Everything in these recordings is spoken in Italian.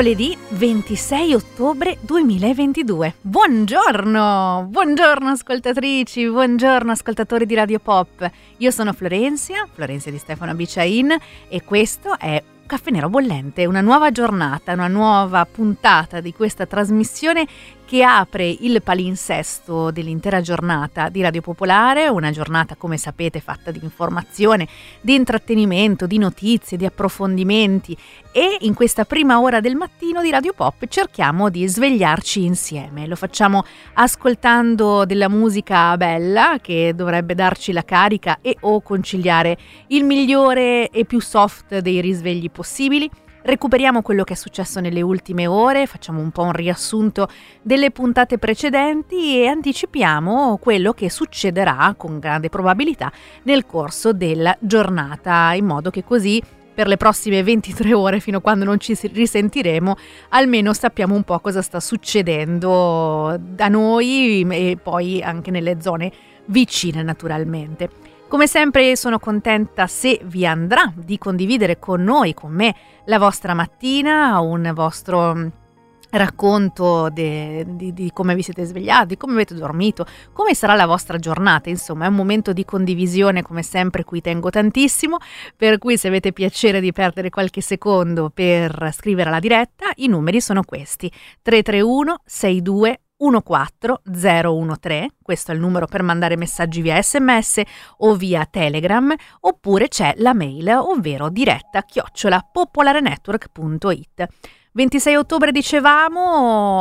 mercoledì 26 ottobre 2022. Buongiorno, buongiorno ascoltatrici, buongiorno ascoltatori di Radio Pop. Io sono Florenzia, Florenzia di Stefano Biciain e questo è Caffè Nero Bollente, una nuova giornata, una nuova puntata di questa trasmissione che apre il palinsesto dell'intera giornata di Radio Popolare, una giornata come sapete fatta di informazione, di intrattenimento, di notizie, di approfondimenti e in questa prima ora del mattino di Radio Pop cerchiamo di svegliarci insieme. Lo facciamo ascoltando della musica bella che dovrebbe darci la carica e o conciliare il migliore e più soft dei risvegli possibili Recuperiamo quello che è successo nelle ultime ore, facciamo un po' un riassunto delle puntate precedenti e anticipiamo quello che succederà con grande probabilità nel corso della giornata, in modo che così per le prossime 23 ore fino a quando non ci risentiremo, almeno sappiamo un po' cosa sta succedendo da noi e poi anche nelle zone vicine naturalmente. Come sempre sono contenta se vi andrà di condividere con noi, con me, la vostra mattina, un vostro mm, racconto de, di, di, come vi siete svegliati, come avete dormito, come sarà la vostra giornata, insomma è un momento di condivisione come sempre cui tengo tantissimo, per cui se avete piacere di perdere qualche secondo per scrivere alla diretta, i numeri sono questi. 331 62 14013, questo è il numero per mandare messaggi via sms o via telegram, oppure c'è la mail, ovvero diretta chiocciola popolarenetwork.it. 26 ottobre dicevamo,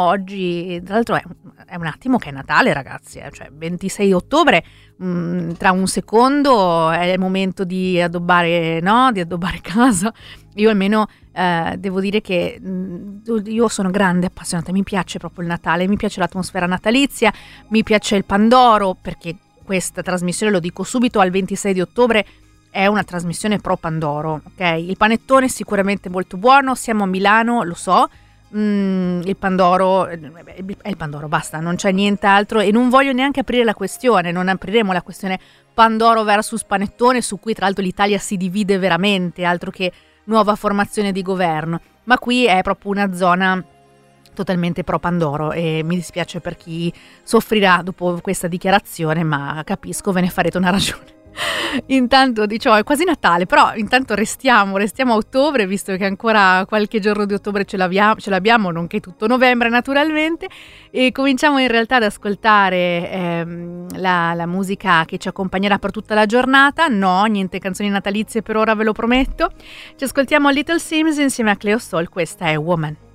oggi tra l'altro è, è, un attimo che è Natale ragazzi, eh? cioè 26 ottobre mh, mm, tra un secondo è il momento di addobbare, no? di addobbare casa, io almeno eh, devo dire che mh, mm, io sono grande appassionata, mi piace proprio il Natale, mi piace l'atmosfera natalizia, mi piace il Pandoro perché questa trasmissione, lo dico subito, al 26 di ottobre è una trasmissione pro Pandoro, ok? Il panettone è sicuramente molto buono, siamo a Milano, lo so, mm, il Pandoro è il Pandoro, basta, non c'è nient'altro e non voglio neanche aprire la questione, non apriremo la questione Pandoro versus panettone su cui tra l'altro l'Italia si divide veramente, altro che nuova formazione di governo, ma qui è proprio una zona totalmente pro Pandoro e mi dispiace per chi soffrirà dopo questa dichiarazione, ma capisco, ve ne farete una ragione. Intanto diciamo è quasi Natale, però intanto restiamo, restiamo a ottobre, visto che ancora qualche giorno di ottobre ce l'abbiamo, ce l'abbiamo nonché tutto novembre naturalmente, e cominciamo in realtà ad ascoltare ehm, la, la musica che ci accompagnerà per tutta la giornata. No, niente canzoni natalizie per ora, ve lo prometto. Ci ascoltiamo Little Sims insieme a Cleo Soul, questa è Woman.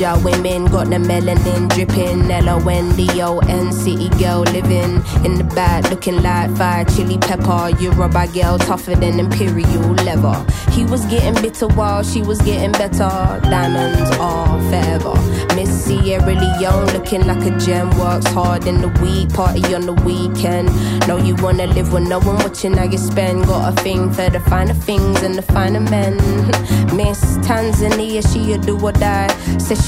Niger women got the melanin dripping. L O N D O N city girl living in the back, looking like fire chili pepper. You're Yoruba girl tougher than imperial leather. He was getting bitter while she was getting better. Diamonds are forever. Miss Sierra Leone looking like a gem. Works hard in the week, party on the weekend. Know you wanna live with no one watching how you spend. Got a thing for the finer things and the finer men. Miss Tanzania, she a do or die. Says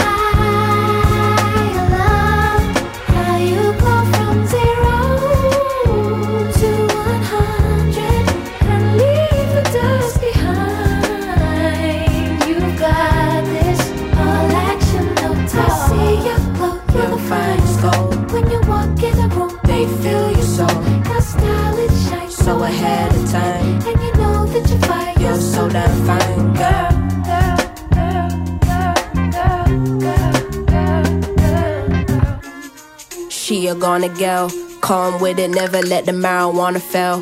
know ahead of time. And you know that you're fine. You're so damn fine, girl. She a gonna go, calm with it, never let the marijuana fail.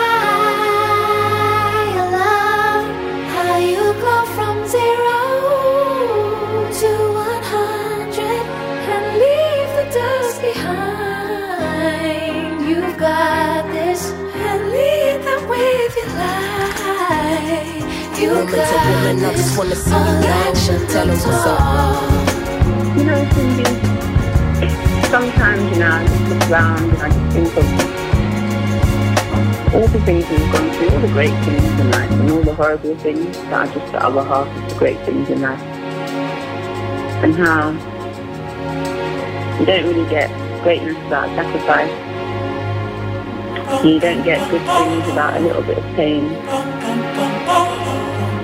Woman got to woman, I just wanna see you glow. Tell them what's up. You know, Cindy sometimes, you know, I just look around and I just think of all the things we've gone through, all the great things in life, and all the horrible things that are just the other half of the great things in life. And how you don't really get greatness without sacrifice. You don't get good things without a little bit of pain.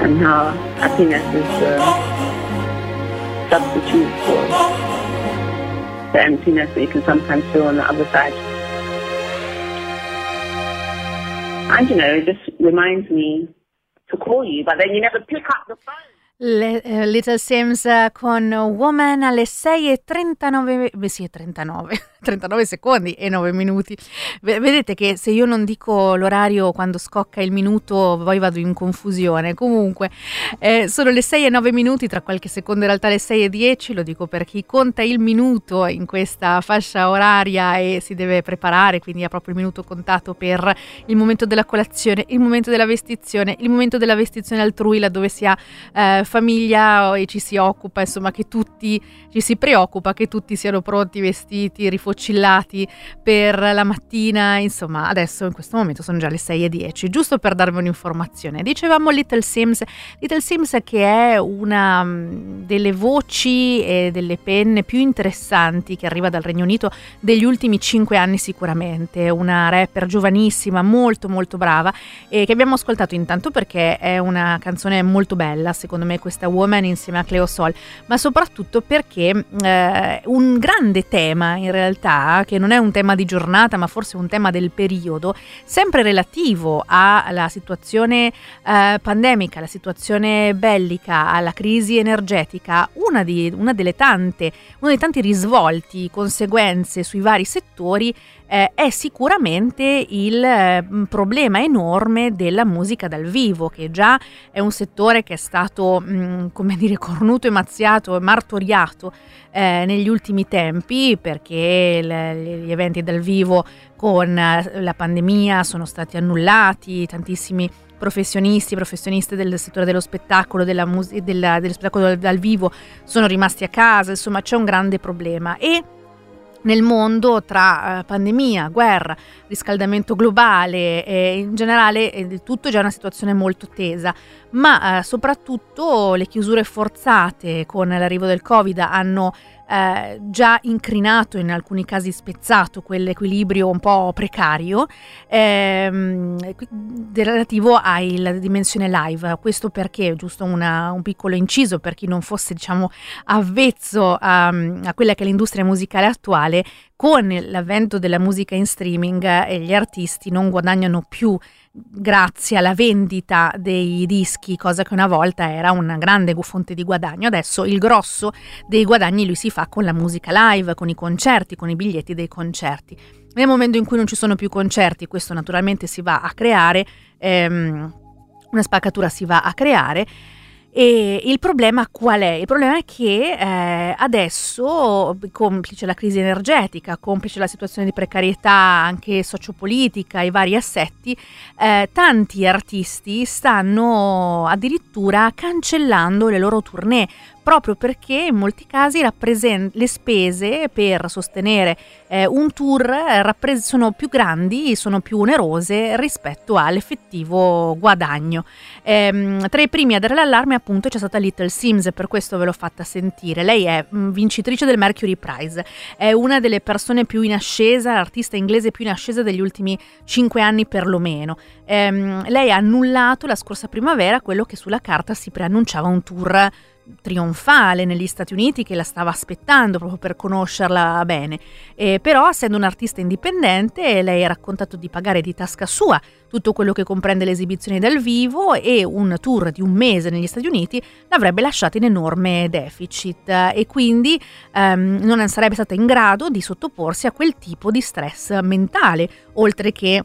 And how happiness is a substitute for the emptiness that you can sometimes feel on the other side. And you know, it just reminds me to call you, but then you never pick up the phone. Le, uh, Little Sims con Woman alle 6.39, beh sì 39, 39 secondi e 9 minuti. Vedete che se io non dico l'orario quando scocca il minuto poi vado in confusione. Comunque eh, sono le 6 e 9 minuti, tra qualche secondo in realtà le 6 e 10, lo dico per chi conta il minuto in questa fascia oraria e si deve preparare, quindi ha proprio il minuto contato per il momento della colazione, il momento della vestizione, il momento della vestizione altrui laddove si ha... Eh, famiglia e ci si occupa, insomma, che tutti ci si preoccupa che tutti siano pronti, vestiti, rifocillati per la mattina. Insomma, adesso in questo momento sono già le 6 e 10, giusto per darvi un'informazione. Dicevamo Little Sims, Little Sims che è una mm, delle voci e delle penne più interessanti che arriva dal Regno Unito degli ultimi 5 anni sicuramente, una rapper giovanissima, molto molto brava e che abbiamo ascoltato intanto perché è una canzone molto bella, secondo me questa Woman insieme a Cleo Sol, ma soprattutto perché eh, un grande tema in realtà, che non è un tema di giornata, ma forse un tema del periodo, sempre relativo alla situazione eh, pandemica, alla situazione bellica, alla crisi energetica, una, di, una delle tante, uno dei tanti risvolti, conseguenze sui vari settori eh, è sicuramente il eh, problema enorme della musica dal vivo, che già è un settore che è stato, mh, mm, come dire, cornuto e mazziato e martoriato eh, negli ultimi tempi perché le, gli eventi dal vivo con eh, la pandemia sono stati annullati, tantissimi professionisti, professioniste del settore dello spettacolo, della mus- della, dello spettacolo dal vivo sono rimasti a casa, insomma c'è un grande problema. E nel mondo tra eh, pandemia, guerra, riscaldamento globale e in generale eh, tutto già una situazione molto tesa, ma eh, soprattutto le chiusure forzate con l'arrivo del Covid hanno eh, già incrinato, in alcuni casi spezzato quell'equilibrio un po' precario ehm, relativo alla dimensione live. Questo perché, giusto una, un piccolo inciso per chi non fosse diciamo avvezzo a, a quella che è l'industria musicale attuale, con l'avvento della musica in streaming eh, gli artisti non guadagnano più grazie alla vendita dei dischi, cosa che una volta era una grande fonte di guadagno. Adesso il grosso dei guadagni lui si fa con la musica live, con i concerti, con i biglietti dei concerti. Nel momento in cui non ci sono più concerti, questo naturalmente si va a creare, ehm, una spaccatura si va a creare e il problema qual è? Il problema è che eh, adesso, complice la crisi energetica, complice la situazione di precarietà anche sociopolitica, i vari assetti, eh, tanti artisti stanno addirittura cancellando le loro tournée proprio perché in molti casi rappresent- le spese per sostenere eh, un tour eh, rappres- sono più grandi, sono più onerose rispetto all'effettivo guadagno. Ehm, tra i primi a dare l'allarme appunto c'è stata Little Sims, per questo ve l'ho fatta sentire. Lei è mm, vincitrice del Mercury Prize, è una delle persone più in ascesa, l'artista inglese più in ascesa degli ultimi cinque anni perlomeno. Ehm, lei ha annullato la scorsa primavera quello che sulla carta si preannunciava un tour trionfale negli Stati Uniti che la stava aspettando proprio per conoscerla bene. Eh, però, essendo un artista indipendente, lei ha raccontato di pagare di tasca sua tutto quello che comprende le esibizioni dal vivo e un tour di un mese negli Stati Uniti l'avrebbe lasciata in enorme deficit e quindi ehm, non sarebbe stata in grado di sottoporsi a quel tipo di stress mentale, oltre che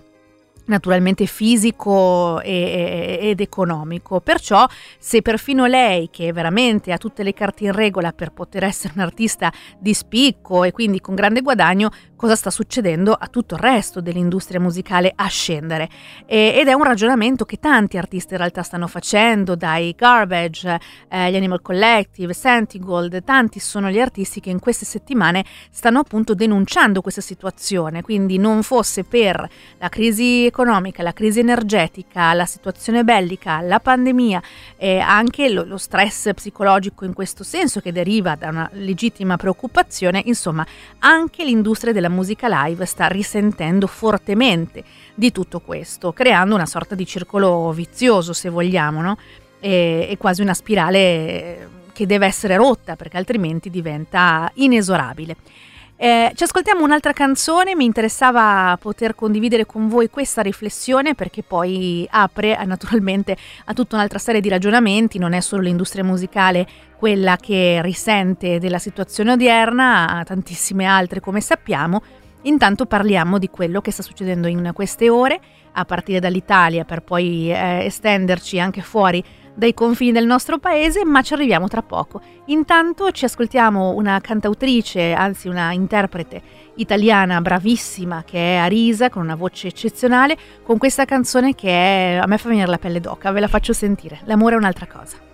naturalmente fisico e, ed economico. Perciò se perfino lei, che veramente ha tutte le carte in regola per poter essere un artista di spicco e quindi con grande guadagno, cosa sta succedendo a tutto il resto dell'industria musicale a scendere? E, ed è un ragionamento che tanti artisti in realtà stanno facendo, dai Garbage, eh, gli Animal Collective, Santigold, tanti sono gli artisti che in queste settimane stanno appunto denunciando questa situazione, quindi non fosse per la crisi economica, la crisi energetica, la situazione bellica, la pandemia e anche lo, lo stress psicologico in questo senso che deriva da una legittima preoccupazione, insomma anche l'industria della musica live sta risentendo fortemente di tutto questo, creando una sorta di circolo vizioso se vogliamo, no? e, e quasi una spirale che deve essere rotta perché altrimenti diventa inesorabile. Eh, ci ascoltiamo un'altra canzone, mi interessava poter condividere con voi questa riflessione perché poi apre eh, naturalmente a tutta un'altra serie di ragionamenti, non è solo l'industria musicale quella che risente della situazione odierna, a tantissime altre come sappiamo. Intanto parliamo di quello che sta succedendo in queste ore, a partire dall'Italia per poi eh, estenderci anche fuori dai confini del nostro paese, ma ci arriviamo tra poco. Intanto ci ascoltiamo una cantautrice, anzi una interprete italiana bravissima che è Arisa, con una voce eccezionale, con questa canzone che è, a me fa venire la pelle d'oca, ve la faccio sentire. L'amore è un'altra cosa.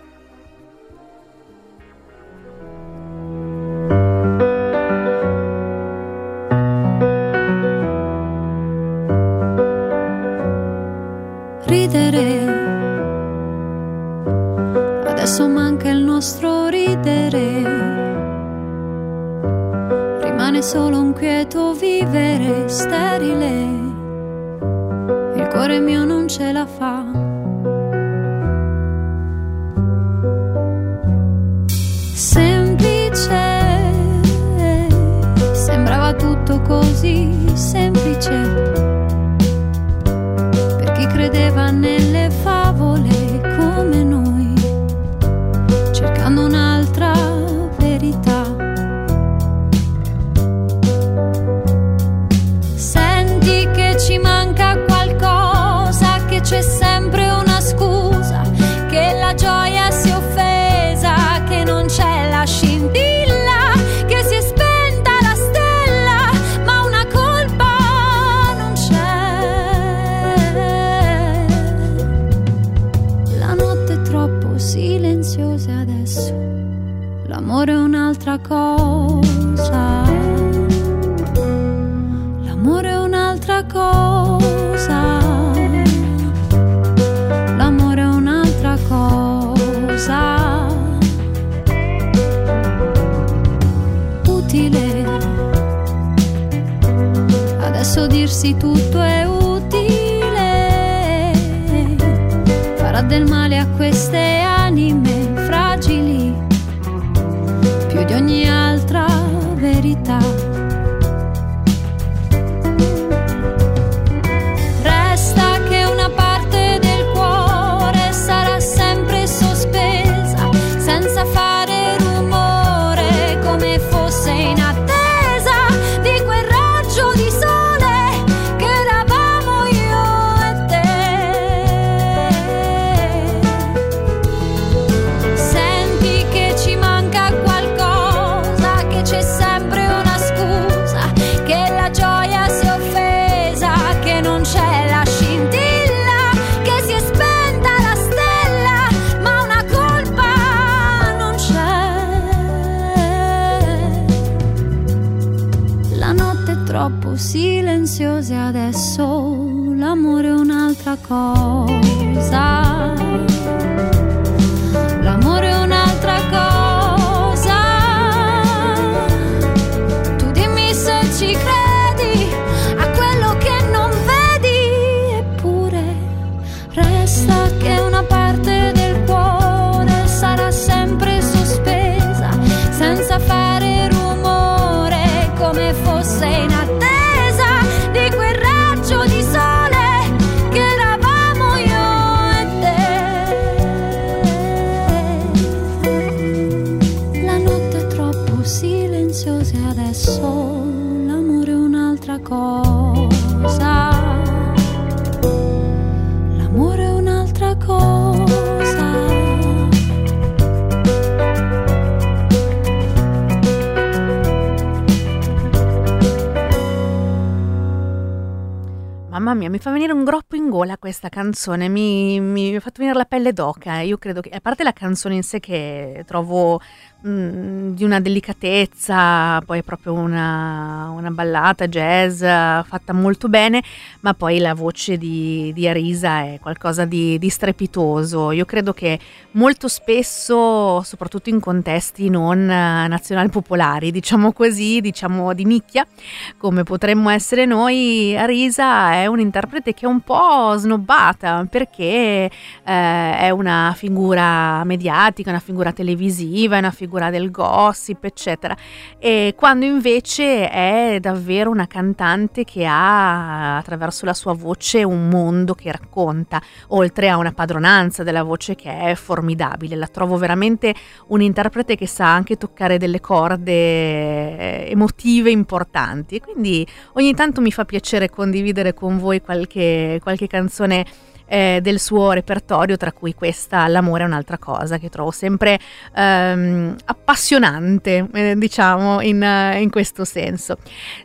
Ridere adesso manca il nostro ridere. Rimane solo un quieto vivere sterile. Il cuore mio non ce la fa. Semplice, sembrava tutto così semplice. Per chi credeva nelle favole spesso dirsi tutto è utile, farà del male a queste anime fragili, più di ogni altra verità. Un'altra cosa. Mia, mi fa venire un groppo in gola questa canzone, mi, mi ha fatto venire la pelle d'oca. Io credo che, a parte la canzone in sé che trovo Mm, di una delicatezza, poi è proprio una, una, ballata jazz fatta molto bene, ma poi la voce di, di Arisa è qualcosa di, di, strepitoso. Io credo che molto spesso, soprattutto in contesti non nazionali popolari, diciamo così, diciamo di nicchia, come potremmo essere noi, Arisa è un interprete che è un po' snobbata perché eh, è una figura mediatica, una figura televisiva, una figura figura del gossip, eccetera. E quando invece è davvero una cantante che ha attraverso la sua voce un mondo che racconta, oltre a una padronanza della voce che è formidabile. La trovo veramente un interprete che sa anche toccare delle corde eh, emotive importanti. Quindi ogni tanto mi fa piacere condividere con voi qualche, qualche canzone eh, del suo repertorio, tra cui questa L'amore è un'altra cosa, che trovo sempre ehm, appassionante, eh, diciamo, in, uh, in, questo senso.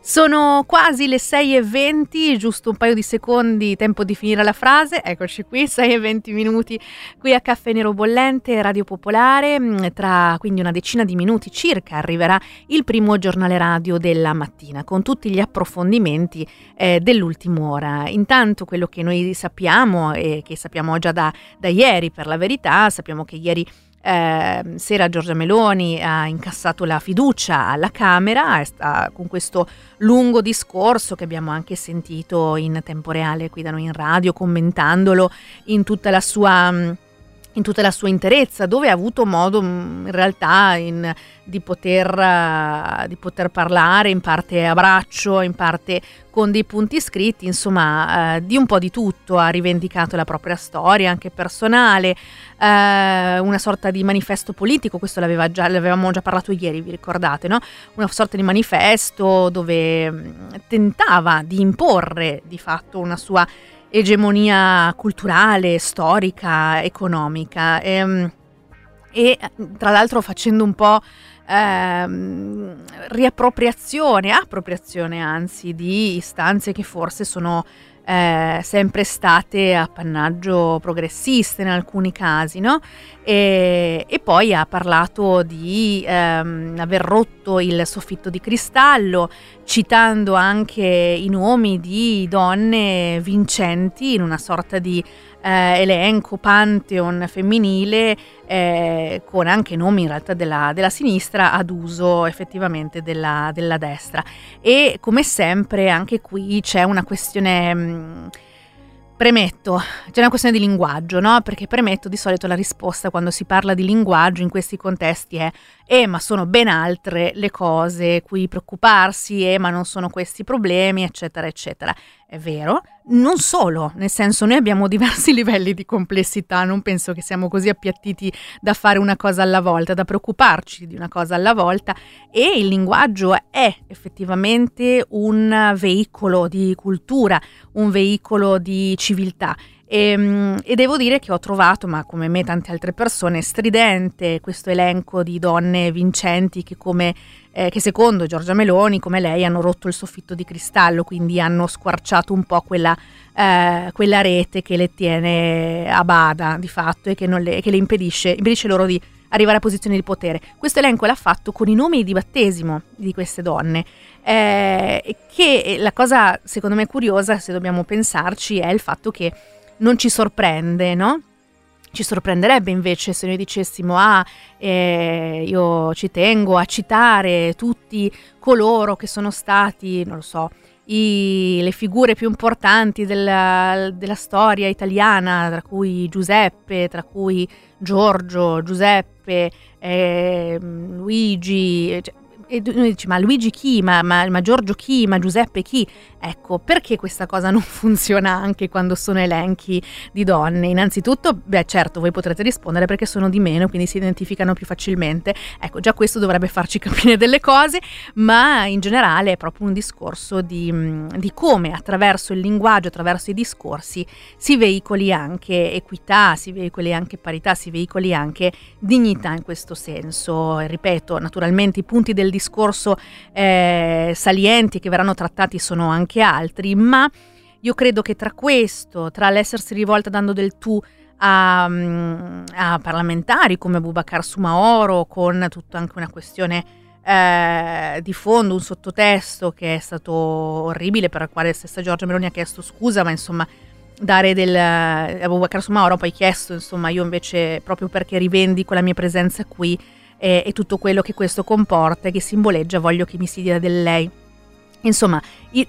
Sono quasi le 6.20, giusto un paio di secondi, tempo di finire la frase, eccoci qui, 6.20 minuti qui a Caffè Nero Bollente, Radio Popolare, mm, tra quindi una decina di minuti circa arriverà il primo giornale radio della mattina, con tutti gli approfondimenti eh, dell'ultima ora. Intanto quello che noi sappiamo e che sappiamo già da, da ieri per la verità, sappiamo che ieri eh, sera Giorgia Meloni ha incassato la fiducia alla Camera sta, con questo lungo discorso che abbiamo anche sentito in tempo reale qui da noi in radio, commentandolo in tutta la sua in tutta la sua interezza, dove ha avuto modo in realtà in, di, poter, uh, di, poter, parlare, in parte a braccio, in parte con dei punti scritti, insomma, uh, di un po' di tutto, ha rivendicato la propria storia, anche personale, uh, una sorta di manifesto politico, questo l'aveva già, l'avevamo già parlato ieri, vi ricordate, no? Una sorta di manifesto dove um, tentava di imporre di fatto una sua egemonia culturale, storica, economica. E, ehm, e tra l'altro facendo un po' ehm, riappropriazione, appropriazione anzi, di istanze che forse sono eh, sempre state appannaggio progressiste in alcuni casi, no? E, e poi ha parlato di ehm, aver rotto il soffitto di cristallo, citando anche i nomi di donne vincenti in una sorta di eh, elenco, pantheon femminile, eh, con anche nomi in realtà della, della sinistra ad uso effettivamente della, della, destra. E come sempre anche qui c'è una questione... Mh, Premetto, c'è una questione di linguaggio, no? Perché premetto di solito la risposta quando si parla di linguaggio in questi contesti è eh, ma sono ben altre le cose cui preoccuparsi, eh, ma non sono questi problemi, eccetera, eccetera. È vero, non solo, nel senso noi abbiamo diversi livelli di complessità, non penso che siamo così appiattiti da fare una cosa alla volta, da preoccuparci di una cosa alla volta e il linguaggio è effettivamente un veicolo di cultura, un veicolo di civiltà e, ehm, e, devo dire che ho trovato, ma come me tante altre persone, stridente questo elenco di donne vincenti che, come, eh, che secondo Giorgia Meloni, come lei, hanno rotto il soffitto di cristallo, quindi hanno squarciato un po' quella, eh, quella rete che le tiene a bada di fatto e che, le, che le impedisce, impedisce loro di arrivare a posizioni di potere. Questo elenco l'ha fatto con i nomi di battesimo di queste donne. Eh, che la cosa secondo me curiosa, se dobbiamo pensarci, è il fatto che non ci sorprende, no? Ci sorprenderebbe invece se noi dicessimo, ah, eh, io ci tengo a citare tutti coloro che sono stati, non lo so, i, le figure più importanti della, della, storia italiana, tra cui Giuseppe, tra cui Giorgio, Giuseppe, eh, Luigi, cioè, e noi dici ma Luigi chi, ma, ma, ma, Giorgio chi, ma Giuseppe chi? Ecco, perché questa cosa non funziona anche quando sono elenchi di donne? Innanzitutto, beh certo, voi potrete rispondere perché sono di meno, quindi si identificano più facilmente. Ecco, già questo dovrebbe farci capire delle cose, ma in generale è proprio un discorso di, mm, di come attraverso il linguaggio, attraverso i discorsi, si veicoli anche equità, si veicoli anche parità, si veicoli anche dignità in questo senso. Ripeto, naturalmente i punti del discorso eh, salienti che verranno trattati sono anche altri, ma io credo che tra questo, tra l'essersi rivolta dando del tu a, mm, a parlamentari come Bubakar Sumaoro, con tutta anche una questione eh, di fondo, un sottotesto che è stato orribile, per il quale stessa Giorgia Meloni ha chiesto scusa, ma insomma dare del a Bubakar Sumaoro poi chiesto insomma io invece proprio perché rivendico la mia presenza qui e, e tutto quello che questo comporta e che simboleggia voglio che mi si dia del lei. Insomma,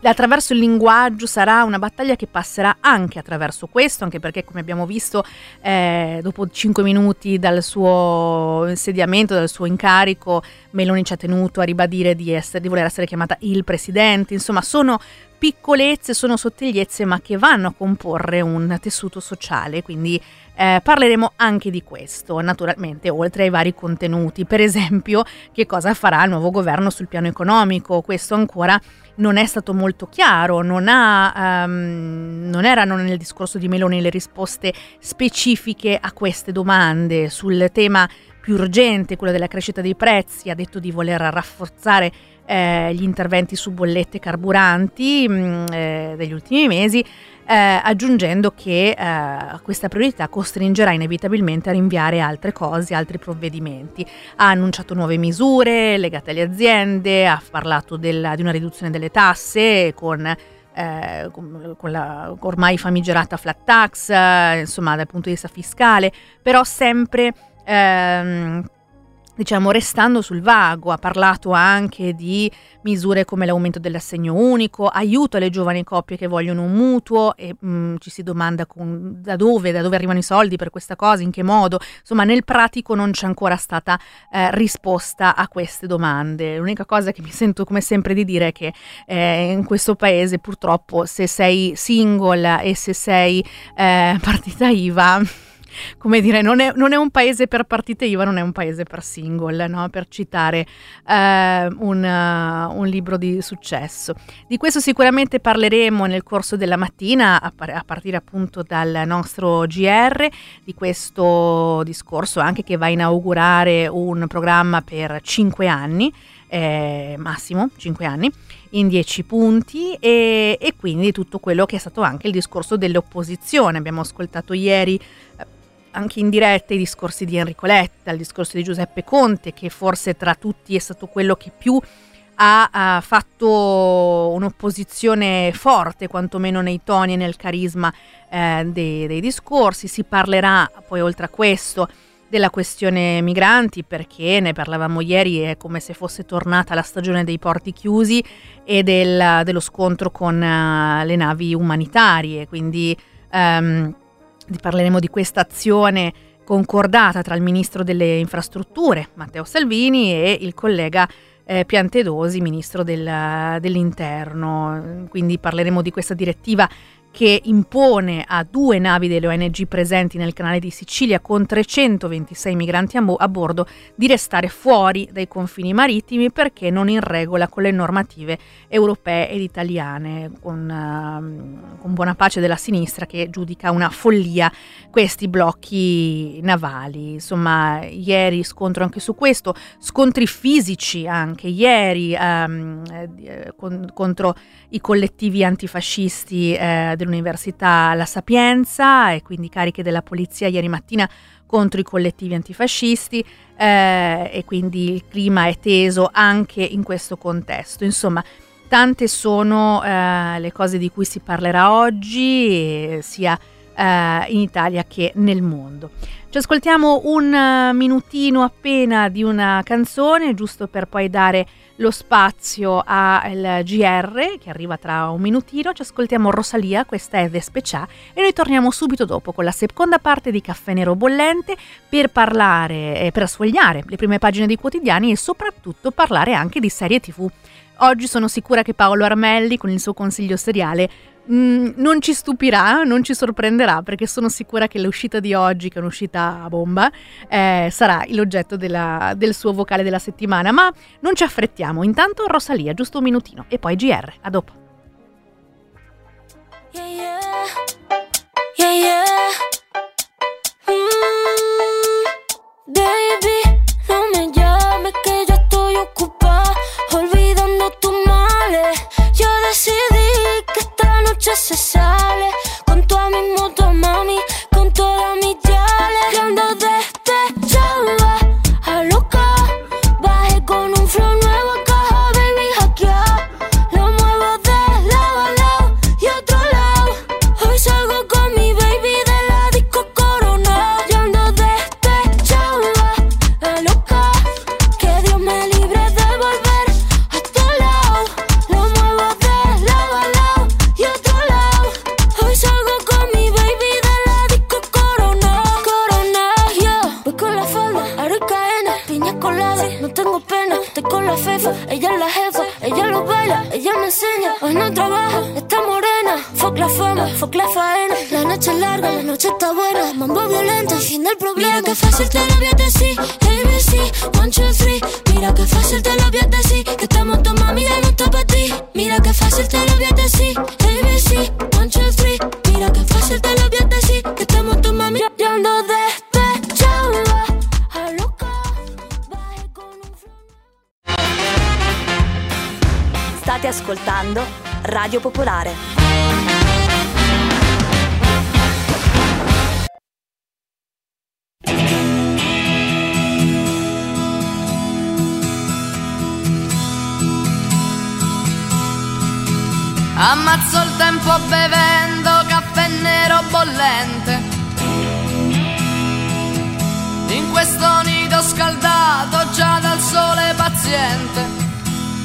attraverso il linguaggio sarà una battaglia che passerà anche attraverso questo, anche perché come abbiamo visto eh, dopo cinque minuti dal suo insediamento, dal suo incarico, Meloni ci ha tenuto a ribadire di, essere, di voler essere chiamata il presidente, insomma sono piccolezze, sono sottigliezze ma che vanno a comporre un tessuto sociale, quindi eh, parleremo anche di questo, naturalmente, oltre ai vari contenuti. Per esempio, che cosa farà il nuovo governo sul piano economico? Questo ancora non è stato molto chiaro, non, ha, um, non erano nel discorso di Meloni le risposte specifiche a queste domande sul tema più urgente, quello della crescita dei prezzi, ha detto di voler rafforzare eh, gli interventi su bollette carburanti mh, mm, eh, degli ultimi mesi eh, aggiungendo che eh, questa priorità costringerà inevitabilmente a rinviare altre cose, altri provvedimenti. Ha annunciato nuove misure legate alle aziende, ha parlato della, di una riduzione delle tasse con eh, con la ormai famigerata flat tax, eh, insomma dal punto di vista fiscale, però sempre ehm, diciamo, restando sul vago, ha parlato anche di misure come l'aumento dell'assegno unico, aiuto alle giovani coppie che vogliono un mutuo e mh, mm, ci si domanda con, da dove, da dove arrivano i soldi per questa cosa, in che modo. Insomma, nel pratico non c'è ancora stata eh, risposta a queste domande. L'unica cosa che mi sento come sempre di dire è che eh, in questo paese purtroppo se sei single e se sei eh, partita IVA come dire, non è, non è, un paese per partite IVA, non è un paese per single, no? per citare eh, un, uh, un, libro di successo. Di questo sicuramente parleremo nel corso della mattina, a, par- a partire appunto dal nostro GR, di questo discorso anche che va a inaugurare un programma per cinque anni. Eh, massimo 5 anni in 10 punti e, e, quindi tutto quello che è stato anche il discorso dell'opposizione. Abbiamo ascoltato ieri eh, anche in diretta i discorsi di Enrico Letta, il discorso di Giuseppe Conte, che forse tra tutti è stato quello che più ha, ha fatto un'opposizione forte, quantomeno nei toni e nel carisma eh, dei, dei discorsi. Si parlerà poi oltre a questo della questione migranti perché ne parlavamo ieri, è come se fosse tornata la stagione dei porti chiusi e del, dello scontro con uh, le navi umanitarie, quindi ehm, parleremo di questa azione concordata tra il ministro delle infrastrutture Matteo Salvini e il collega eh, Piantedosi, ministro del, dell'interno. Quindi parleremo di questa direttiva che impone a due navi delle ONG presenti nel canale di Sicilia con 326 migranti a, mo- a, bordo di restare fuori dai confini marittimi perché non in regola con le normative europee ed italiane, con, uh, con buona pace della sinistra che giudica una follia questi blocchi navali. Insomma, ieri scontro anche su questo, scontri fisici anche ieri um, eh, con, contro i collettivi antifascisti eh, dell'Università La Sapienza e quindi cariche della polizia ieri mattina contro i collettivi antifascisti eh, e quindi il clima è teso anche in questo contesto. Insomma, tante sono eh, le cose di cui si parlerà oggi, sia eh, in Italia che nel mondo. Ci ascoltiamo un eh, minutino appena di una canzone, giusto per poi dare lo spazio al GR che arriva tra un minutino. Ci ascoltiamo Rosalia, questa è The Specià e noi torniamo subito dopo con la seconda parte di Caffè Nero Bollente per parlare, eh, per sfogliare le prime pagine dei quotidiani e soprattutto parlare anche di serie TV. Oggi sono sicura che Paolo Armelli con il suo consiglio seriale Mm, non ci stupirà, non ci sorprenderà perché sono sicura che l'uscita di oggi, che è un'uscita a bomba, eh, sarà l'oggetto della, del suo vocale della settimana. Ma non ci affrettiamo. Intanto Rosalia, giusto un minutino, e poi GR. A dopo. Yeah, yeah. Yeah, side ella me enseña. Hoy no trabaja, está morena. Fuck la fama, fuck la faena. La noche es larga, la noche está buena. Mambo violento, fin del problema. Mira que fácil te lo voy a decir. ABC, one, two, three. Mira que fácil te lo voy a decir. Que estamos tu mami, ya no está para ti. Mira que fácil te lo voy a decir. Ascoltando Radio Popolare. Ammazzo il tempo bevendo caffè nero bollente. In questo nido scaldato già dal sole paziente.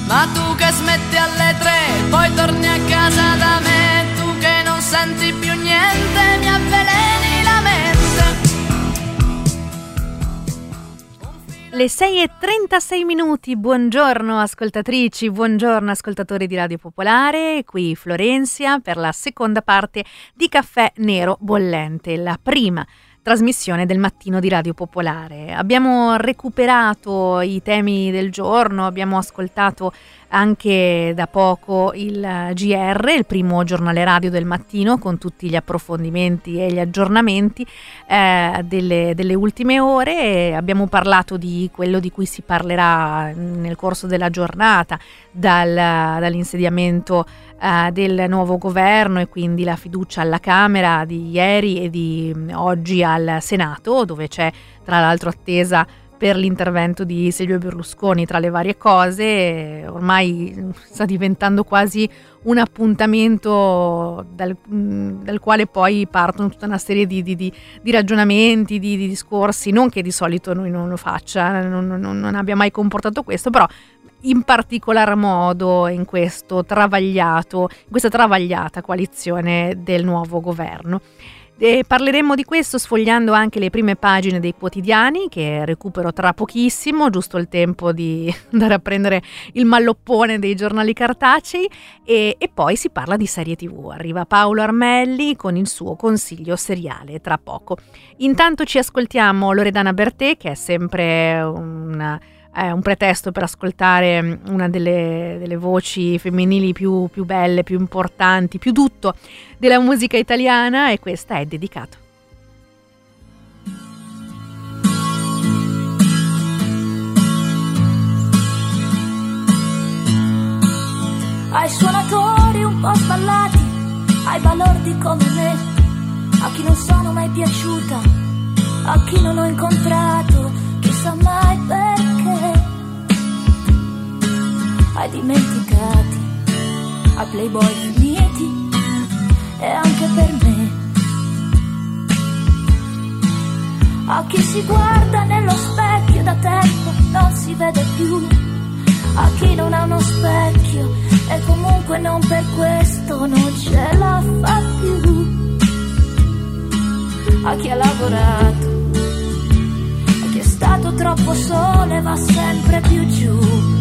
Ma tu che smetti alle tre, poi torni a casa da me. Tu che non senti più niente, mi avveleni la mente. Le 6 e 36 minuti, buongiorno ascoltatrici, buongiorno ascoltatori di Radio Popolare, qui Florenzia per la seconda parte di Caffè Nero Bollente, la prima trasmissione del mattino di Radio Popolare. Abbiamo recuperato i temi del giorno, abbiamo ascoltato anche da poco il GR, il primo giornale radio del mattino con tutti gli approfondimenti e gli aggiornamenti eh, delle, delle, ultime ore. Abbiamo parlato di quello di cui si parlerà nel corso della giornata, dal, dall'insediamento eh, del nuovo governo e quindi la fiducia alla Camera di ieri e di oggi al Senato, dove c'è tra l'altro attesa per l'intervento di Silvio Berlusconi tra le varie cose, ormai sta diventando quasi un appuntamento dal, dal quale poi partono tutta una serie di, di, di, di ragionamenti, di, discorsi, non che di solito noi non lo faccia, non, non, non abbia mai comportato questo, però in particolar modo in, questo travagliato, in questa travagliata coalizione del nuovo governo. E parleremo di questo sfogliando anche le prime pagine dei quotidiani che recupero tra pochissimo, giusto il tempo di andare a prendere il malloppone dei giornali cartacei e, e poi si parla di serie tv. Arriva Paolo Armelli con il suo consiglio seriale tra poco. Intanto ci ascoltiamo Loredana Bertè che è sempre una è un pretesto per ascoltare mm, una delle, delle voci femminili più, più, belle, più importanti, più tutto della musica italiana e questa è dedicato. Ai suonatori un po' sballati, ai balordi come me, a chi non sono mai piaciuta, a chi non ho incontrato, chissà mai perché ai dimenticati, a playboy finiti e anche per me. A chi si guarda nello specchio da tempo non si vede più, a chi non ha uno specchio e comunque non per questo non ce la fa più. A chi ha lavorato, a chi è stato troppo solo e va sempre più giù.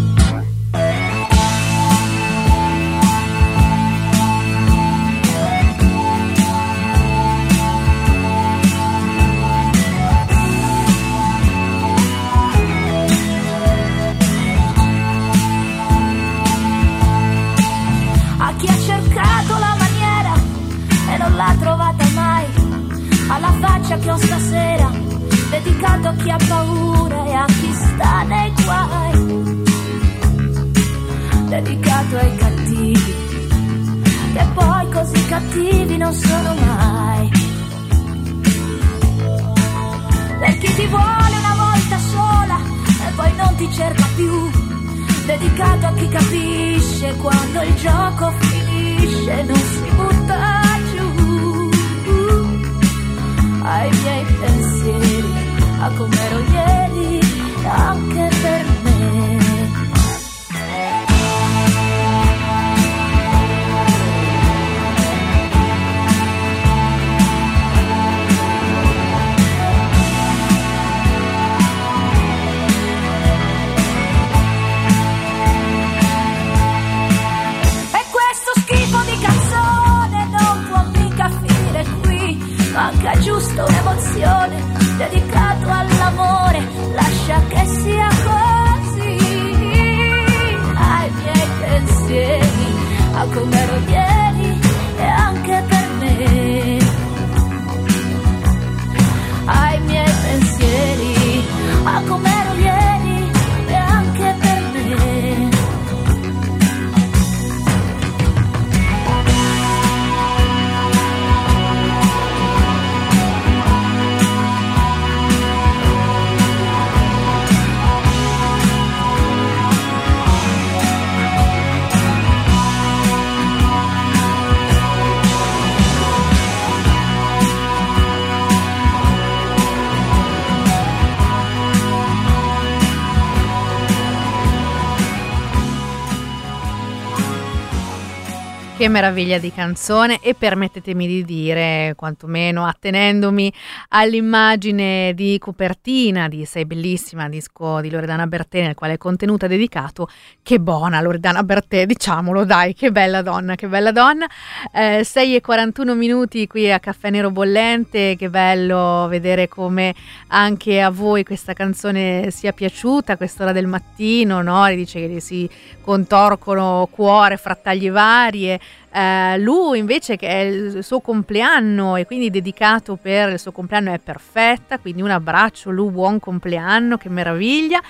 Che meraviglia di canzone e permettetemi di dire, quantomeno attenendomi all'immagine di copertina di Sei bellissima, disco di Loredana Bertè nel quale è contenuta dedicato, che buona Loredana Bertè, diciamolo dai, che bella donna, che bella donna. Eh, 6 e 41 minuti qui a Caffè Nero Bollente, che bello vedere come anche a voi questa canzone sia piaciuta quest'ora del mattino, no? Dice che si contorcono cuore, frattaglie varie eh, lui invece che è il suo compleanno e quindi dedicato per il suo compleanno è perfetta, quindi un abbraccio Lu, buon compleanno, che meraviglia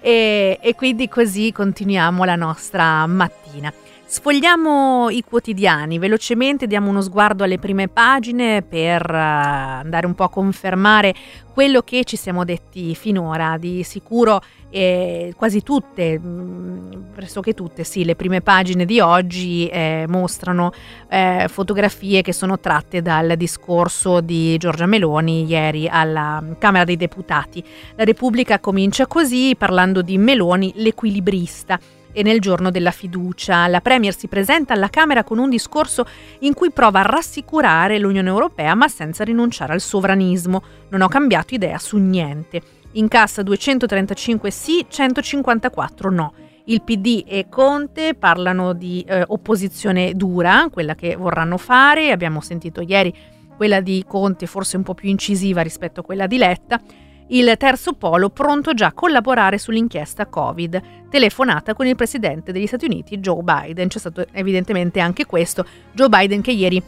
e, e quindi così continuiamo la nostra mattina. Sfogliamo i quotidiani, velocemente diamo uno sguardo alle prime pagine per uh, andare un po' a confermare quello che ci siamo detti finora. Di sicuro eh, quasi tutte, mh, mm, pressoché tutte, sì, le prime pagine di oggi eh, mostrano eh, fotografie che sono tratte dal discorso di Giorgia Meloni ieri alla Camera dei Deputati. La Repubblica comincia così parlando di Meloni, l'equilibrista e nel giorno della fiducia. La Premier si presenta alla Camera con un discorso in cui prova a rassicurare l'Unione Europea ma senza rinunciare al sovranismo. Non ho cambiato idea su niente. Incassa 235 sì, 154 no. Il PD e Conte parlano di eh, opposizione dura, quella che vorranno fare, abbiamo sentito ieri quella di Conte forse un po' più incisiva rispetto a quella di Letta, il terzo polo pronto già a collaborare sull'inchiesta Covid, telefonata con il presidente degli Stati Uniti Joe Biden. C'è stato evidentemente anche questo. Joe Biden che ieri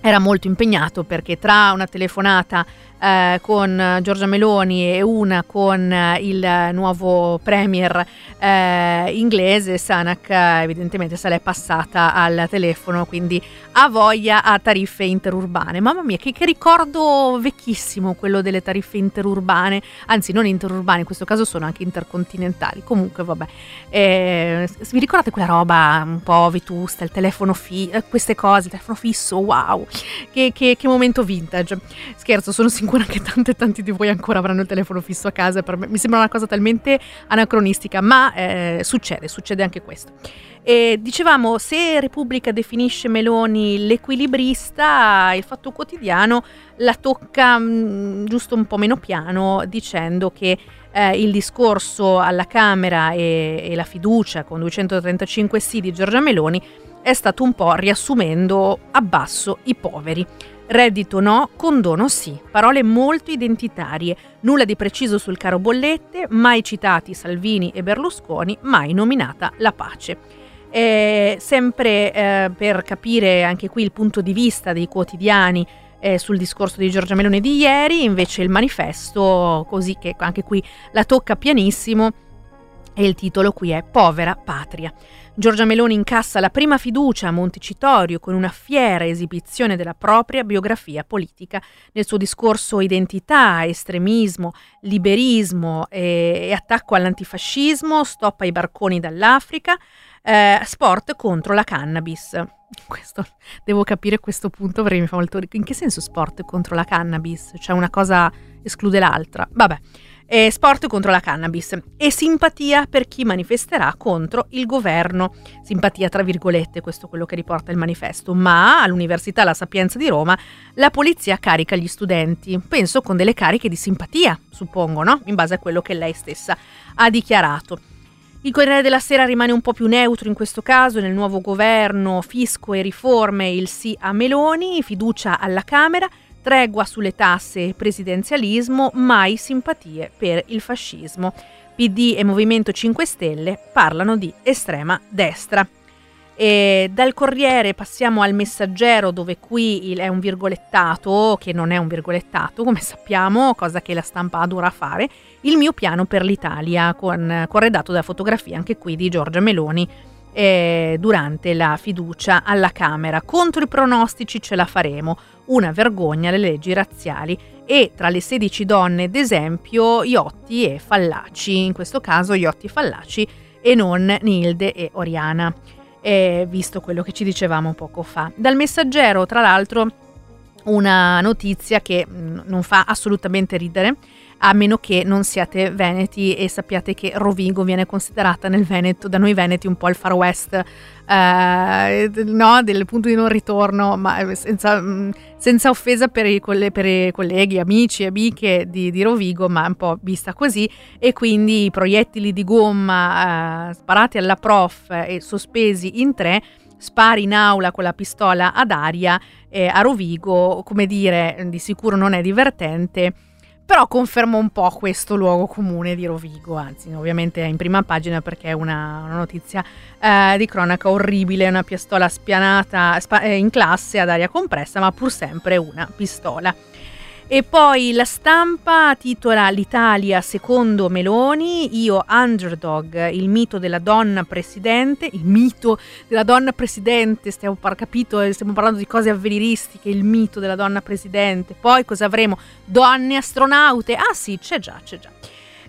era molto impegnato perché tra una telefonata eh, con Giorgia Meloni e una con eh, il nuovo premier eh, inglese, Sanak evidentemente se l'è passata al telefono, quindi ha voglia a tariffe interurbane. Mamma mia, che, che ricordo vecchissimo quello delle tariffe interurbane, anzi non interurbane, in questo caso sono anche intercontinentali. Comunque vabbè, eh, vi ricordate quella roba un po' vetusta, il telefono fisso, eh, queste cose, il telefono fisso, wow, che, che, che momento vintage. Scherzo, sono sicura sicura che tante tanti di voi ancora avranno il telefono fisso a casa. Per me. Mi sembra una cosa talmente anacronistica, ma eh, succede, succede anche questo. E dicevamo, se Repubblica definisce Meloni l'equilibrista, il Fatto Quotidiano la tocca mh, mm, giusto un po' meno piano dicendo che eh, il discorso alla Camera e, e la fiducia con 235 sì di Giorgia Meloni è stato un po' riassumendo a basso i poveri. Reddito no, condono sì. Parole molto identitarie. Nulla di preciso sul caro bollette, mai citati Salvini e Berlusconi, mai nominata la pace. E sempre eh, per capire anche qui il punto di vista dei quotidiani eh, sul discorso di Giorgia Meloni di ieri, invece il manifesto, così che anche qui la tocca pianissimo, e il titolo qui è Povera Patria. Giorgia Meloni incassa la prima fiducia a Montecitorio con una fiera esibizione della propria biografia politica. Nel suo discorso identità, estremismo, liberismo e, e attacco all'antifascismo, stop ai barconi dall'Africa, eh, sport contro la cannabis. Questo, devo capire questo punto perché mi fa molto... In che senso sport contro la cannabis? Cioè una cosa esclude l'altra. Vabbè eh, sport contro la cannabis e simpatia per chi manifesterà contro il governo. Simpatia tra virgolette, questo è quello che riporta il manifesto, ma all'Università La Sapienza di Roma la polizia carica gli studenti, penso con delle cariche di simpatia, suppongo, no? In base a quello che lei stessa ha dichiarato. Il Corriere della Sera rimane un po' più neutro in questo caso, nel nuovo governo, fisco e riforme, il sì a Meloni, fiducia alla Camera, Tregua sulle tasse e presidenzialismo, mai simpatie per il fascismo. PD e Movimento 5 Stelle parlano di estrema destra. E dal Corriere passiamo al Messaggero dove qui è un virgolettato, che non è un virgolettato come sappiamo, cosa che la stampa adora fare, il mio piano per l'Italia, con, corredato da fotografie anche qui di Giorgia Meloni eh, durante la fiducia alla Camera. Contro i pronostici ce la faremo, una vergogna le leggi razziali. E tra le 16 donne d'esempio Iotti e Fallaci, in questo caso Iotti e Fallaci e non Nilde e Oriana, eh, visto quello che ci dicevamo poco fa. Dal messaggero, tra l'altro, una notizia che mm, non fa assolutamente ridere, a meno che non siate veneti e sappiate che Rovigo viene considerata nel Veneto, da noi veneti un po' il far west, eh, no, del punto di non ritorno, ma eh, senza, mm, senza offesa per i, per i, colleghi, amici, amiche di, di, Rovigo, ma un po' vista così, e quindi i proiettili di gomma eh, sparati alla prof e sospesi in tre spari in aula con la pistola ad aria eh, a Rovigo, come dire, di sicuro non è divertente però conferma un po' questo luogo comune di Rovigo, anzi ovviamente è in prima pagina perché è una, una notizia eh, di cronaca orribile, una pistola spianata spa- eh, in classe ad aria compressa, ma pur sempre una pistola. E poi la stampa titola L'Italia secondo Meloni, io underdog, il mito della donna presidente, il mito della donna presidente, stiamo, par- capito, stiamo parlando di cose avveniristiche, il mito della donna presidente, poi cosa avremo? Donne astronaute? Ah sì, c'è già, c'è già.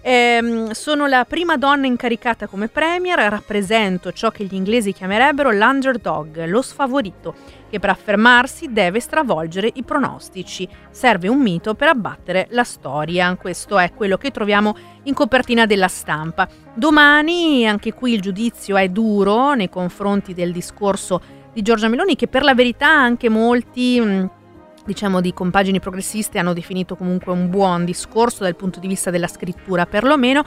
Eh, sono la prima donna incaricata come premier, rappresento ciò che gli inglesi chiamerebbero l'underdog, lo sfavorito, che per affermarsi deve stravolgere i pronostici. Serve un mito per abbattere la storia. Questo è quello che troviamo in copertina della stampa. Domani, anche qui il giudizio è duro nei confronti del discorso di Giorgia Meloni, che per la verità anche molti... Mh, diciamo di compagini progressiste hanno definito comunque un buon discorso dal punto di vista della scrittura perlomeno.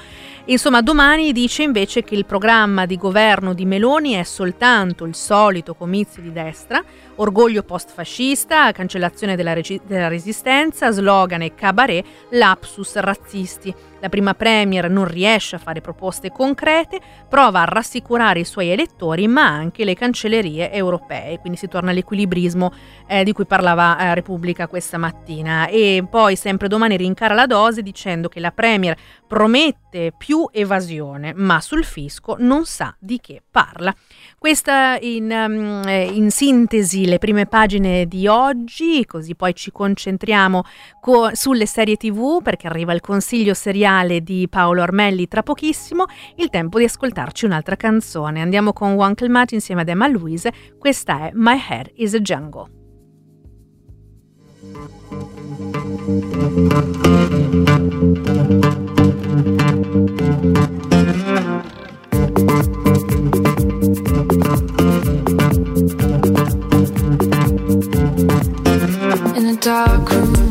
Insomma, domani dice invece che il programma di governo di Meloni è soltanto il solito comizio di destra, orgoglio post-fascista, cancellazione della, regi- della resistenza, slogan e cabaret, lapsus razzisti. La prima Premier non riesce a fare proposte concrete, prova a rassicurare i suoi elettori, ma anche le cancellerie europee. Quindi si torna all'equilibrismo eh, di cui parlava eh, Repubblica questa mattina. E poi sempre domani rincara la dose dicendo che la Premier promette più evasione, ma sul fisco non sa di che parla. Questa in, um, in, sintesi le prime pagine di oggi, così poi ci concentriamo co- sulle serie tv perché arriva il consiglio seriale di Paolo Armelli tra pochissimo, il tempo di ascoltarci un'altra canzone. Andiamo con Uncle Matt insieme ad Emma Louise, questa è My Hair is a Jungle. In dark room,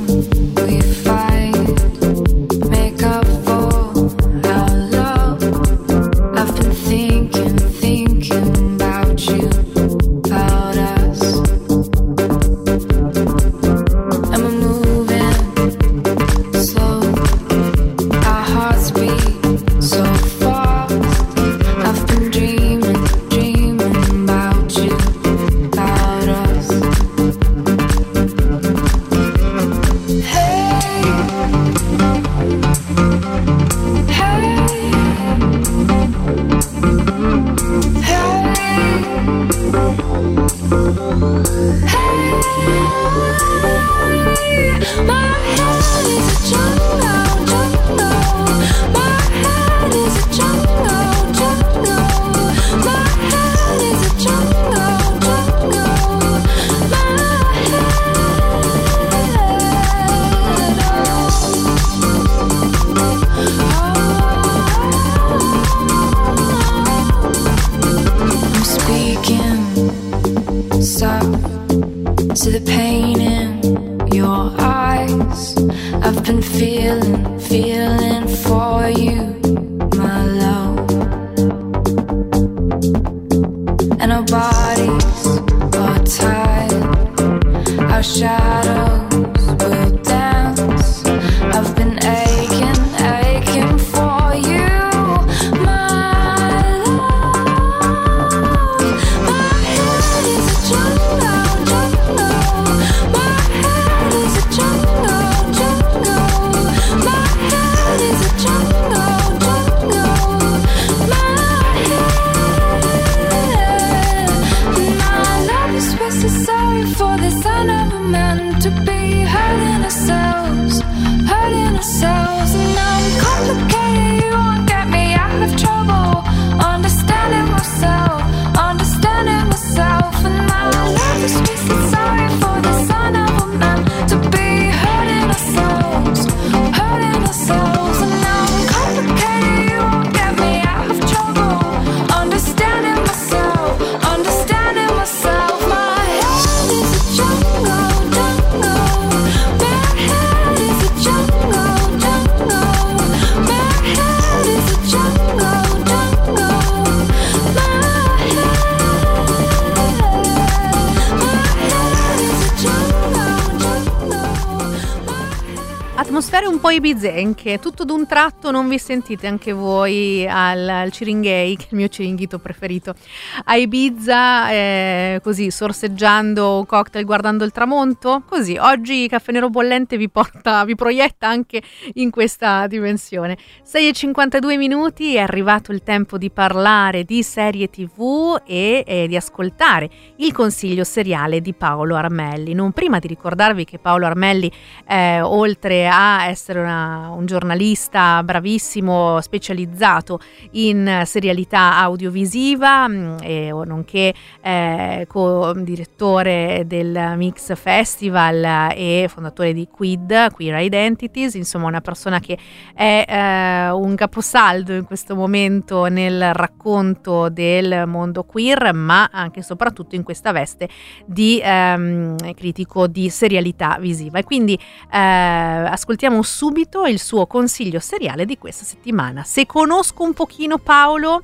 Po' ibizenche, tutto d'un tratto non vi sentite anche voi al, al Ciringhei, che è il mio ciringhito preferito, a Ibiza, eh, così sorseggiando un cocktail guardando il tramonto? Così, oggi Caffè Nero Bollente vi porta, vi proietta anche in questa dimensione. 6.52 minuti, è arrivato il tempo di parlare di serie tv e, e di ascoltare il consiglio seriale di Paolo Armelli. Non prima di ricordarvi che Paolo Armelli, eh, oltre a essere una, un giornalista bravissimo, specializzato in serialità audiovisiva, mh, e, nonché eh, co-direttore del Mix Festival e fondatore di Quid, Queer Identities, insomma una persona che è eh, un caposaldo in questo momento nel racconto del mondo queer, ma anche e soprattutto in questa veste di ehm, critico di serialità visiva. E quindi eh, ascoltiamo subito il suo consiglio seriale di questa settimana. Se conosco un pochino Paolo,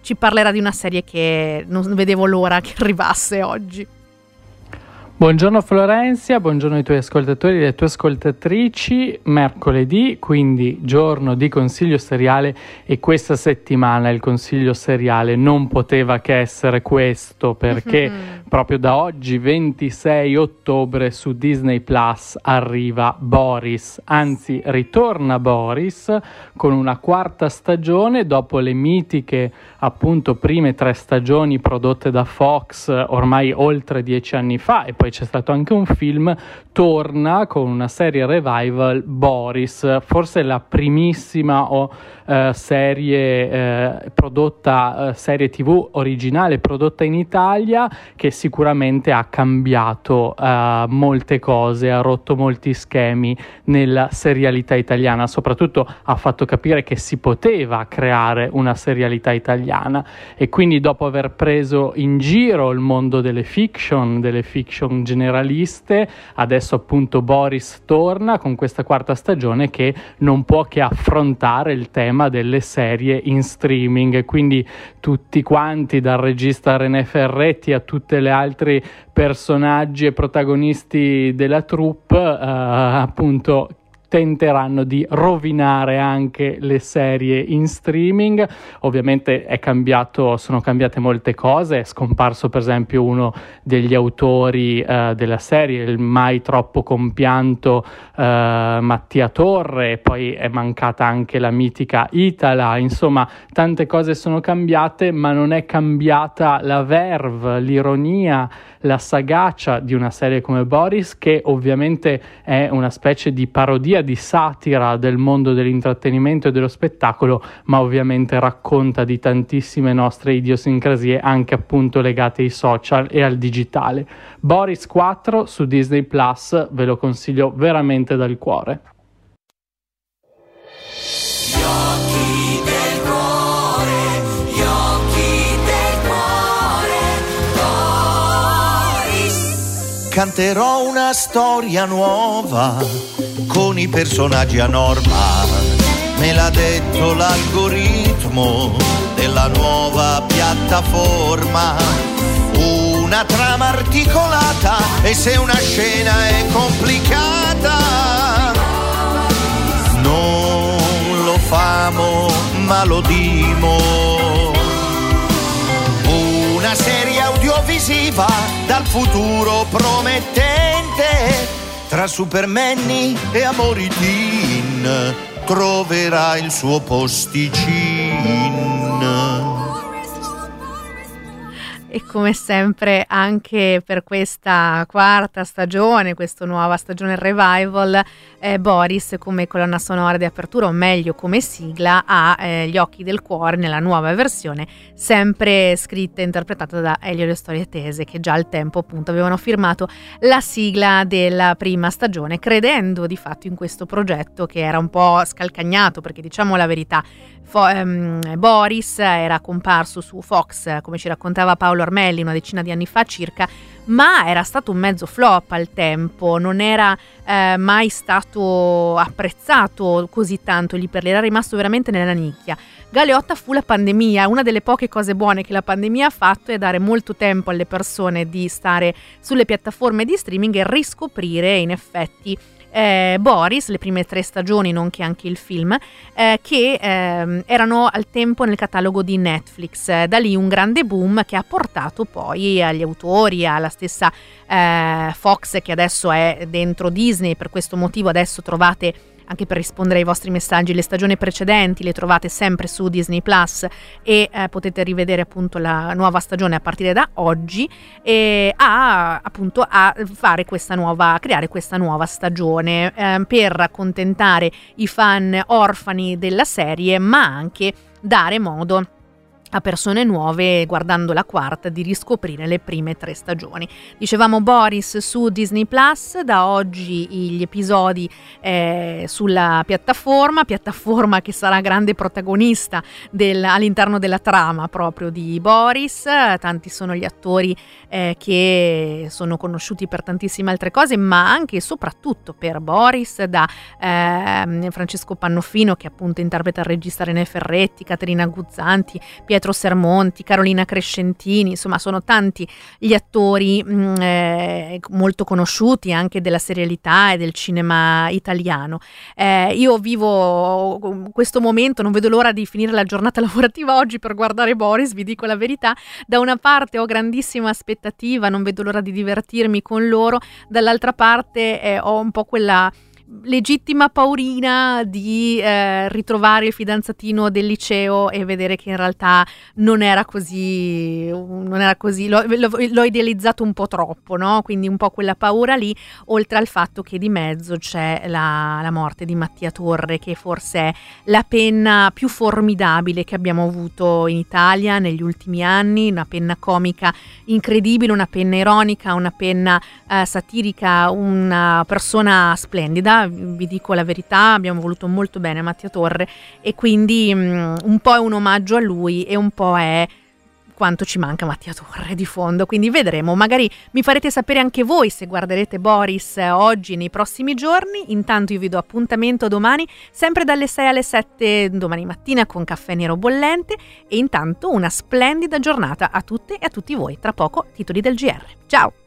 ci parlerà di una serie che non vedevo l'ora che arrivasse oggi. Buongiorno Florenzia, buongiorno ai tuoi ascoltatori e alle tue ascoltatrici. Mercoledì, quindi giorno di consiglio seriale e questa settimana il consiglio seriale non poteva che essere questo perché mm-hmm. Proprio da oggi 26 ottobre su Disney Plus arriva Boris, anzi ritorna Boris con una quarta stagione dopo le mitiche appunto prime tre stagioni prodotte da Fox ormai oltre dieci anni fa. E poi c'è stato anche un film, torna con una serie revival Boris, forse la primissima o eh, serie eh, prodotta, eh, serie tv originale prodotta in Italia che sicuramente ha cambiato eh, molte cose, ha rotto molti schemi nella serialità italiana, soprattutto ha fatto capire che si poteva creare una serialità italiana. E quindi dopo aver preso in giro il mondo delle fiction, delle fiction generaliste, adesso appunto Boris torna con questa quarta stagione che non può che affrontare il tema tema delle serie in streaming, quindi tutti quanti, dal regista René Ferretti a tutti gli altri personaggi e protagonisti della troupe, eh, appunto tenteranno di rovinare anche le serie in streaming. Ovviamente cambiato, sono cambiate molte cose, è scomparso per esempio uno degli autori eh, della serie, il mai troppo compianto eh, Mattia Torre, poi è mancata anche la mitica Itala, insomma tante cose sono cambiate, ma non è cambiata la verve, l'ironia la sagacia di una serie come Boris, che ovviamente è una specie di parodia, di satira del mondo dell'intrattenimento e dello spettacolo, ma ovviamente racconta di tantissime nostre idiosincrasie, anche appunto legate ai social e al digitale. Boris 4 su Disney Plus, ve lo consiglio veramente dal cuore. Canterò una storia nuova con i personaggi a norma. Me l'ha detto l'algoritmo della nuova piattaforma. Una trama articolata e se una scena è complicata, non lo famo ma lo dimo audiovisiva dal futuro promettente. Tra Supermanni e Amori Teen troverà il suo posticino e come sempre anche per questa quarta stagione, questa nuova stagione revival, eh, Boris come colonna sonora di apertura, o meglio come sigla, ha eh, Gli occhi del cuore nella nuova versione, sempre scritta e interpretata da Elio Le Storie Tese, che già al tempo appunto avevano firmato la sigla della prima stagione, credendo di fatto in questo progetto che era un po' scalcagnato, perché diciamo la verità, Fo- ehm, Boris era comparso su Fox, come ci raccontava Paolo Armelli una decina di anni fa circa, ma era stato un mezzo flop al tempo, non era eh, mai stato apprezzato così tanto lì per lì, era rimasto veramente nella nicchia. Galeotta fu la pandemia, una delle poche cose buone che la pandemia ha fatto è dare molto tempo alle persone di stare sulle piattaforme di streaming e riscoprire in effetti eh, Boris, le prime tre stagioni, nonché anche il film, eh, che ehm, erano al tempo nel catalogo di Netflix. da lì un grande boom che ha portato poi agli autori, alla stessa eh, Fox che adesso è dentro Disney, per questo motivo adesso trovate anche per rispondere ai vostri messaggi. Le stagioni precedenti le trovate sempre su Disney Plus e eh, potete rivedere appunto la nuova stagione a partire da oggi e a appunto a fare questa nuova, creare questa nuova stagione eh, per accontentare i fan orfani della serie, ma anche dare modo a persone nuove guardando la quarta di riscoprire le prime tre stagioni. Dicevamo Boris su Disney Plus, da oggi gli episodi eh, sulla piattaforma, piattaforma che sarà grande protagonista del, all'interno della trama proprio di Boris, tanti sono gli attori eh, che sono conosciuti per tantissime altre cose, ma anche e soprattutto per Boris, da eh, Francesco Pannofino che appunto interpreta il regista René Ferretti, Caterina Guzzanti, Pietro Pietro Sermonti, Carolina Crescentini, insomma sono tanti gli attori mm, eh, molto conosciuti anche della serialità e del cinema italiano. Eh, io vivo questo momento, non vedo l'ora di finire la giornata lavorativa oggi per guardare Boris, vi dico la verità. Da una parte ho grandissima aspettativa, non vedo l'ora di divertirmi con loro, dall'altra parte eh, ho un po' quella legittima paurina di eh, ritrovare il fidanzatino del liceo e vedere che in realtà non era così, non era così l'ho, l'ho, idealizzato un po' troppo, no? quindi un po' quella paura lì, oltre al fatto che di mezzo c'è la, la morte di Mattia Torre, che forse è la penna più formidabile che abbiamo avuto in Italia negli ultimi anni, una penna comica incredibile, una penna ironica, una penna eh, satirica, una persona splendida vi dico la verità, abbiamo voluto molto bene a Mattia Torre e quindi um, un po' è un omaggio a lui e un po' è quanto ci manca Mattia Torre di fondo, quindi vedremo, magari mi farete sapere anche voi se guarderete Boris oggi nei prossimi giorni, intanto io vi do appuntamento domani sempre dalle 6 alle 7 domani mattina con caffè nero bollente. E intanto una splendida giornata a tutte e a tutti voi, tra poco titoli del GR, ciao!